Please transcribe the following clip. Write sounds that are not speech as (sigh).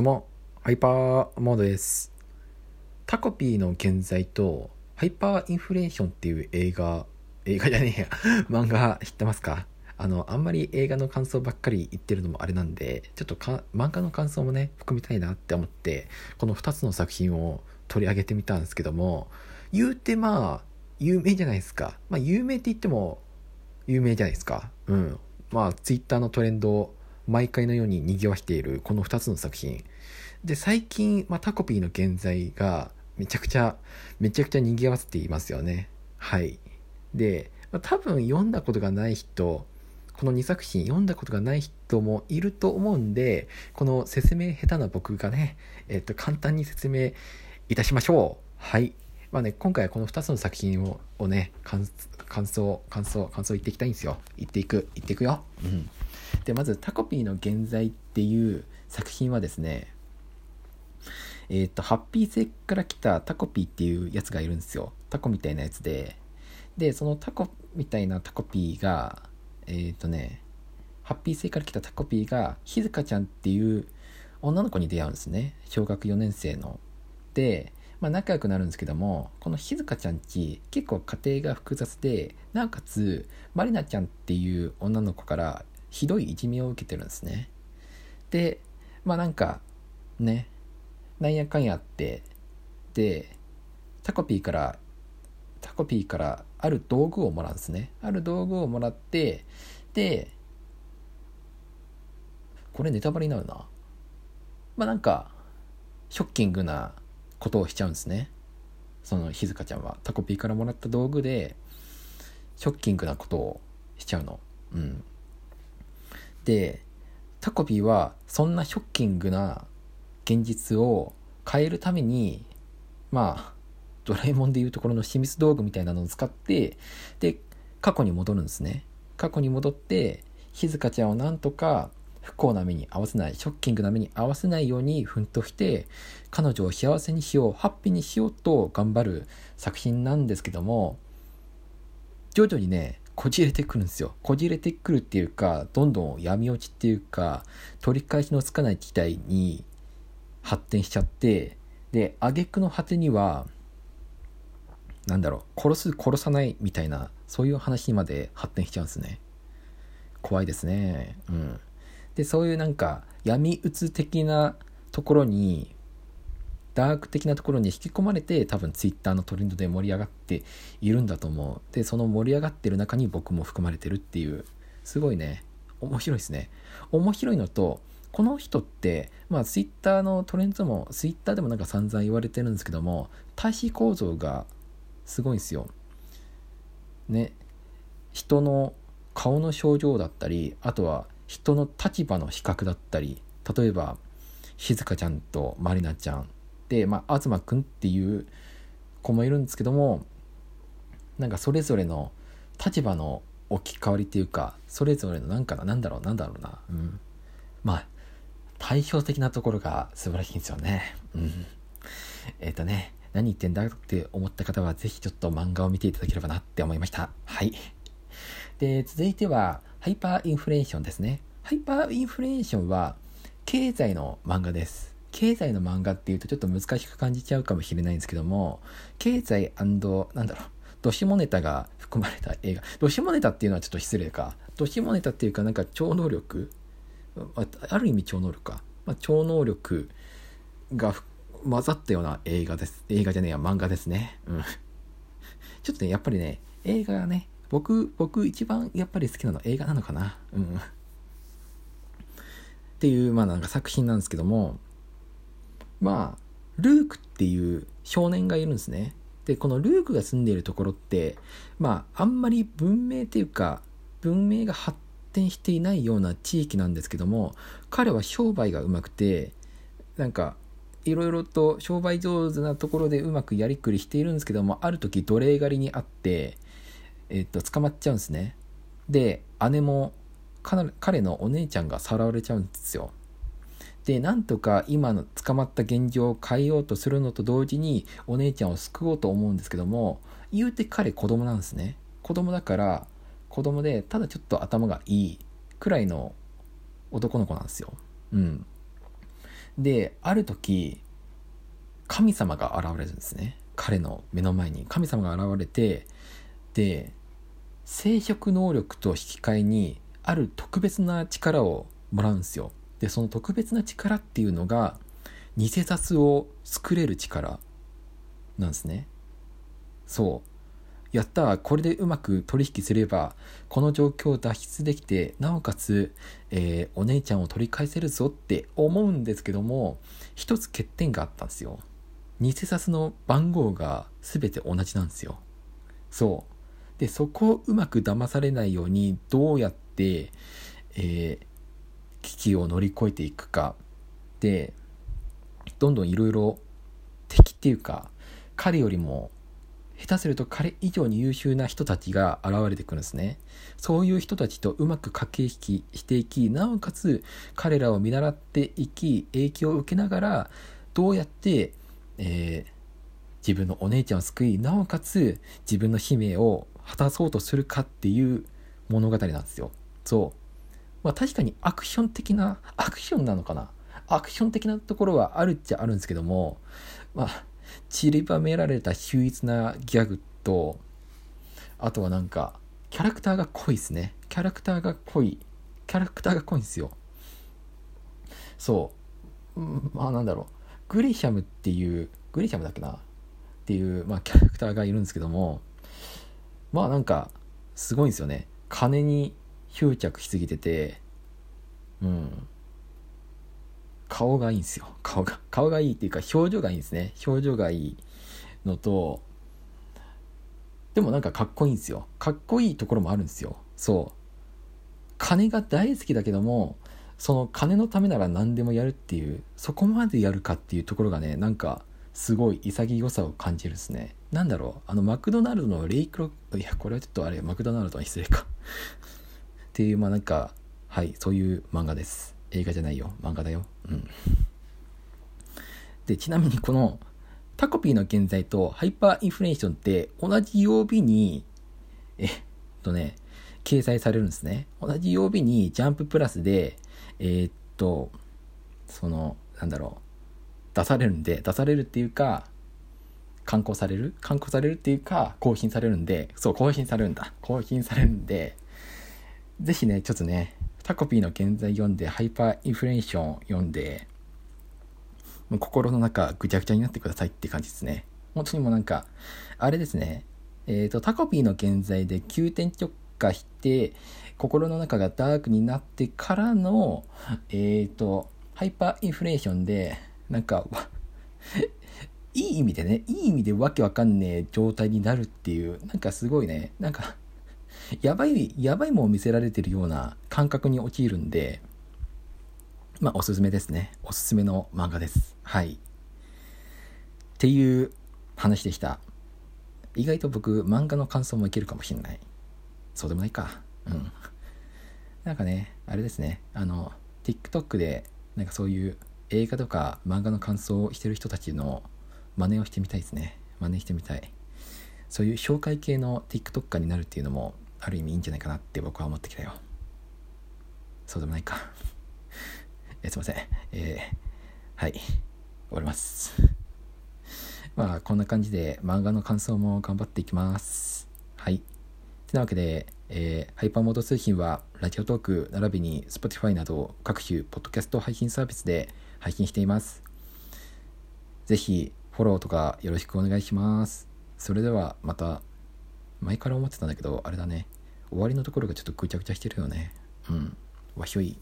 どうも、ハイパーモードです。タコピーの現在と、ハイパーインフレーションっていう映画、映画じゃねえや、(laughs) 漫画知ってますか？あの、あんまり映画の感想ばっかり言ってるのもあれなんで、ちょっとか漫画の感想もね、含みたいなって思って、この2つの作品を取り上げてみたんですけども、言うてまあ、有名じゃないですか。まあ、有名って言っても、有名じゃないですか。うん。まあ、ツイッターのトレンドを毎回のように賑わしているこの2つの作品。で、最近、まあ、タコピーの現在がめちゃくちゃ、めちゃくちゃ賑わせていますよね。はい。で、まあ、多分読んだことがない人、この2作品読んだことがない人もいると思うんで、この説明下手な僕がね、えっと、簡単に説明いたしましょう。はい。まあね、今回はこの2つの作品ををね、感感想、感想、感想言っていきたいんですよ。言っていく、言っていくよ。うん。で、まず、タコピーの現在っていう作品はですね、えっ、と、ハッピー星から来たタコピーっていうやつがいるんですよ。タコみたいなやつで。で、そのタコみたいなタコピーが、えっ、とね、ハッピー星から来たタコピーが、ひずかちゃんっていう女の子に出会うんですね。小学4年生の。で、まあ、仲良くなるんですけどもこのひずかちゃんち結構家庭が複雑でなおかつまりなちゃんっていう女の子からひどいいじめを受けてるんですねでまあなんかねなんやかんやってでタコピーからタコピーからある道具をもらうんですね。ある道具をもらってでこれネタバレになるな。まあなんかショッキングなことをしちゃうんですね。そのひずかちゃんは。タコピーからもらった道具でショッキングなことをしちゃうの。うん。でタコピーはそんなショッキングな現実を変えるためにまあドラえもんでいうところの秘密道具みたいなのを使ってで過去に戻るんですね。過去に戻ってひずかちゃんをなんとか不幸な目に合わせないショッキングな目に合わせないように奮闘して彼女を幸せにしようハッピーにしようと頑張る作品なんですけども徐々にねこじれてくるんですよ。こじれてくるっていうかどんどん闇落ちっていうか取り返しのつかない事態に発展しちゃってで挙句の果てにはなんだろう殺す殺さないみたいなそういう話にまで発展しちゃうんですね。怖いですね。うん。でそういうなんか闇うつ的なところにダーク的なところに引き込まれて多分ツイッターのトレンドで盛り上がっているんだと思う。でその盛り上がってる中に僕も含まれてるっていうすごいね面白いですね。面白いのとこの人ってまあツイッターのトレンドもツイッターでもなんか散々言われてるんですけども対比構造がすごいんですよ。ね。人の顔の症状だったりあとは人の立場の比較だったり例えばひずかちゃんとまりなちゃん。で、まあ、東くんっていう子もいるんですけどもなんかそれぞれの立場の置き換わりっていうかそれぞれのなんかななんだろうなんだろうな。うん。対照的なところが素晴らしいんですよねうんえっ、ー、とね何言ってんだって思った方はぜひちょっと漫画を見ていただければなって思いましたはいで続いてはハイパーインフレーションですね。ハイパーインフレーションは経済の漫画です。経済の漫画っていうとちょっと難しく感じちゃうかもしれないんですけども、経済なんだろう、ドシモネタが含まれた映画。ドシモネタっていうのはちょっと失礼か。ドシモネタっていうかなんか超能力ある意味超能力か。まあ、超能力が混ざったような映画です。映画じゃねえや、漫画ですね。うん。(laughs) ちょっとね、やっぱりね、映画がね、僕、僕一番やっぱり好きなのは映画なのかな。うん。っていう、まあなんか作品なんですけども、まあ、ルークっていう少年がいるんですね。で、このルークが住んでいるところって、まあ、あんまり文明っていうか、文明が発展していないような地域なんですけども、彼は商売がうまくて、なんか、いろいろと商売上手なところでうまくやりくりしているんですけども、ある時奴隷狩りにあって、えっと、捕まっちゃうんですね。で、姉も、彼のお姉ちゃんがさらわれちゃうんですよ。で、なんとか今の捕まった現状を変えようとするのと同時に、お姉ちゃんを救おうと思うんですけども、言うて彼子供なんですね。子供だから、子供で、ただちょっと頭がいいくらいの男の子なんですよ。うん。である時神様が現れるんですね。彼の目の前に。神様が現れてで生殖能力と引き換えにある特別な力をもらうんですよ。でその特別な力っていうのが偽札を作れる力なんですね。そう。やったこれでうまく取引すればこの状況を脱出できてなおかつ、えー、お姉ちゃんを取り返せるぞって思うんですけども一つ欠点があったんですよ。偽札の番号が全て同じなんですよ。そう。でそこをうまく騙されないようにどうやって、えー、危機を乗り越えていくか。でどんどんいろいろ敵っていうか彼よりも下手すると彼以上に優秀な人たちが現れてくるんですね。そういう人たちとうまく駆け引きしていき、なおかつ彼らを見習っていき、影響を受けながら、どうやって、えー、自分のお姉ちゃんを救い、なおかつ自分の使命を果たそうとするかっていう物語なんですよ。そう。まあ確かにアクション的な、アクションなのかなアクション的なところはあるっちゃあるんですけども、まあ、散りばめられた秀逸なギャグとあとはなんかキャラクターが濃いですね。キャラクターが濃い。キャラクターが濃いんですよ。そう、うんまあなんだろう。グリシャムっていうグリシャムだっけな？っていう、まあ、キャラクターがいるんですけどもまあなんかすごいんですよね。金に執着しすぎててうん。顔がいいんですよ。顔が。顔がいいっていうか、表情がいいんですね。表情がいいのと、でもなんかかっこいいんですよ。かっこいいところもあるんですよ。そう。金が大好きだけども、その金のためなら何でもやるっていう、そこまでやるかっていうところがね、なんか、すごい潔さを感じるですね。なんだろう、あの、マクドナルドのレイクロ、いや、これはちょっとあれ、マクドナルドは失礼か (laughs) っていう、まあなんか、はい、そういう漫画です。映画じゃないよ。漫画だよ。うん。で、ちなみにこのタコピーの現在とハイパーインフレーションって同じ曜日に、えっとね、掲載されるんですね。同じ曜日にジャンププラスで、えー、っと、その、なんだろう、出されるんで、出されるっていうか、刊行される？刊行されるっていうか、更新されるんで、そう、更新されるんだ。更新されるんで、ぜひね、ちょっとね、タコピーの現在読んで、ハイパーインフレーション読んで、もう心の中ぐちゃぐちゃになってくださいって感じですね。本当にもうなんか、あれですね、えっ、ー、と、タコピーの現在で急転直下して、心の中がダークになってからの、えっ、ー、と、ハイパーインフレーションで、なんか、いい意味でね、いい意味でわけわかんねえ状態になるっていう、なんかすごいね、なんか、やばい、やばいもんを見せられてるような感覚に陥るんで、まあ、おすすめですね。おすすめの漫画です。はい。っていう話でした。意外と僕、漫画の感想もいけるかもしんない。そうでもないか。うん。なんかね、あれですね。あの、TikTok で、なんかそういう映画とか漫画の感想をしてる人たちの真似をしてみたいですね。真似してみたい。そういう紹介系の TikToker になるっていうのもある意味いいんじゃないかなって僕は思ってきたよ。そうでもないか。(laughs) えすいません。えー、はい。終わります。まあこんな感じで漫画の感想も頑張っていきます。はい。てなわけで、えー、ハイパーモード通信はラジオトーク並びに Spotify など各種ポッドキャスト配信サービスで配信しています。ぜひフォローとかよろしくお願いします。それではまた前から思ってたんだけど、あれだね。終わりのところがちょっとぐちゃぐちゃしてるよね。うん。わひょい。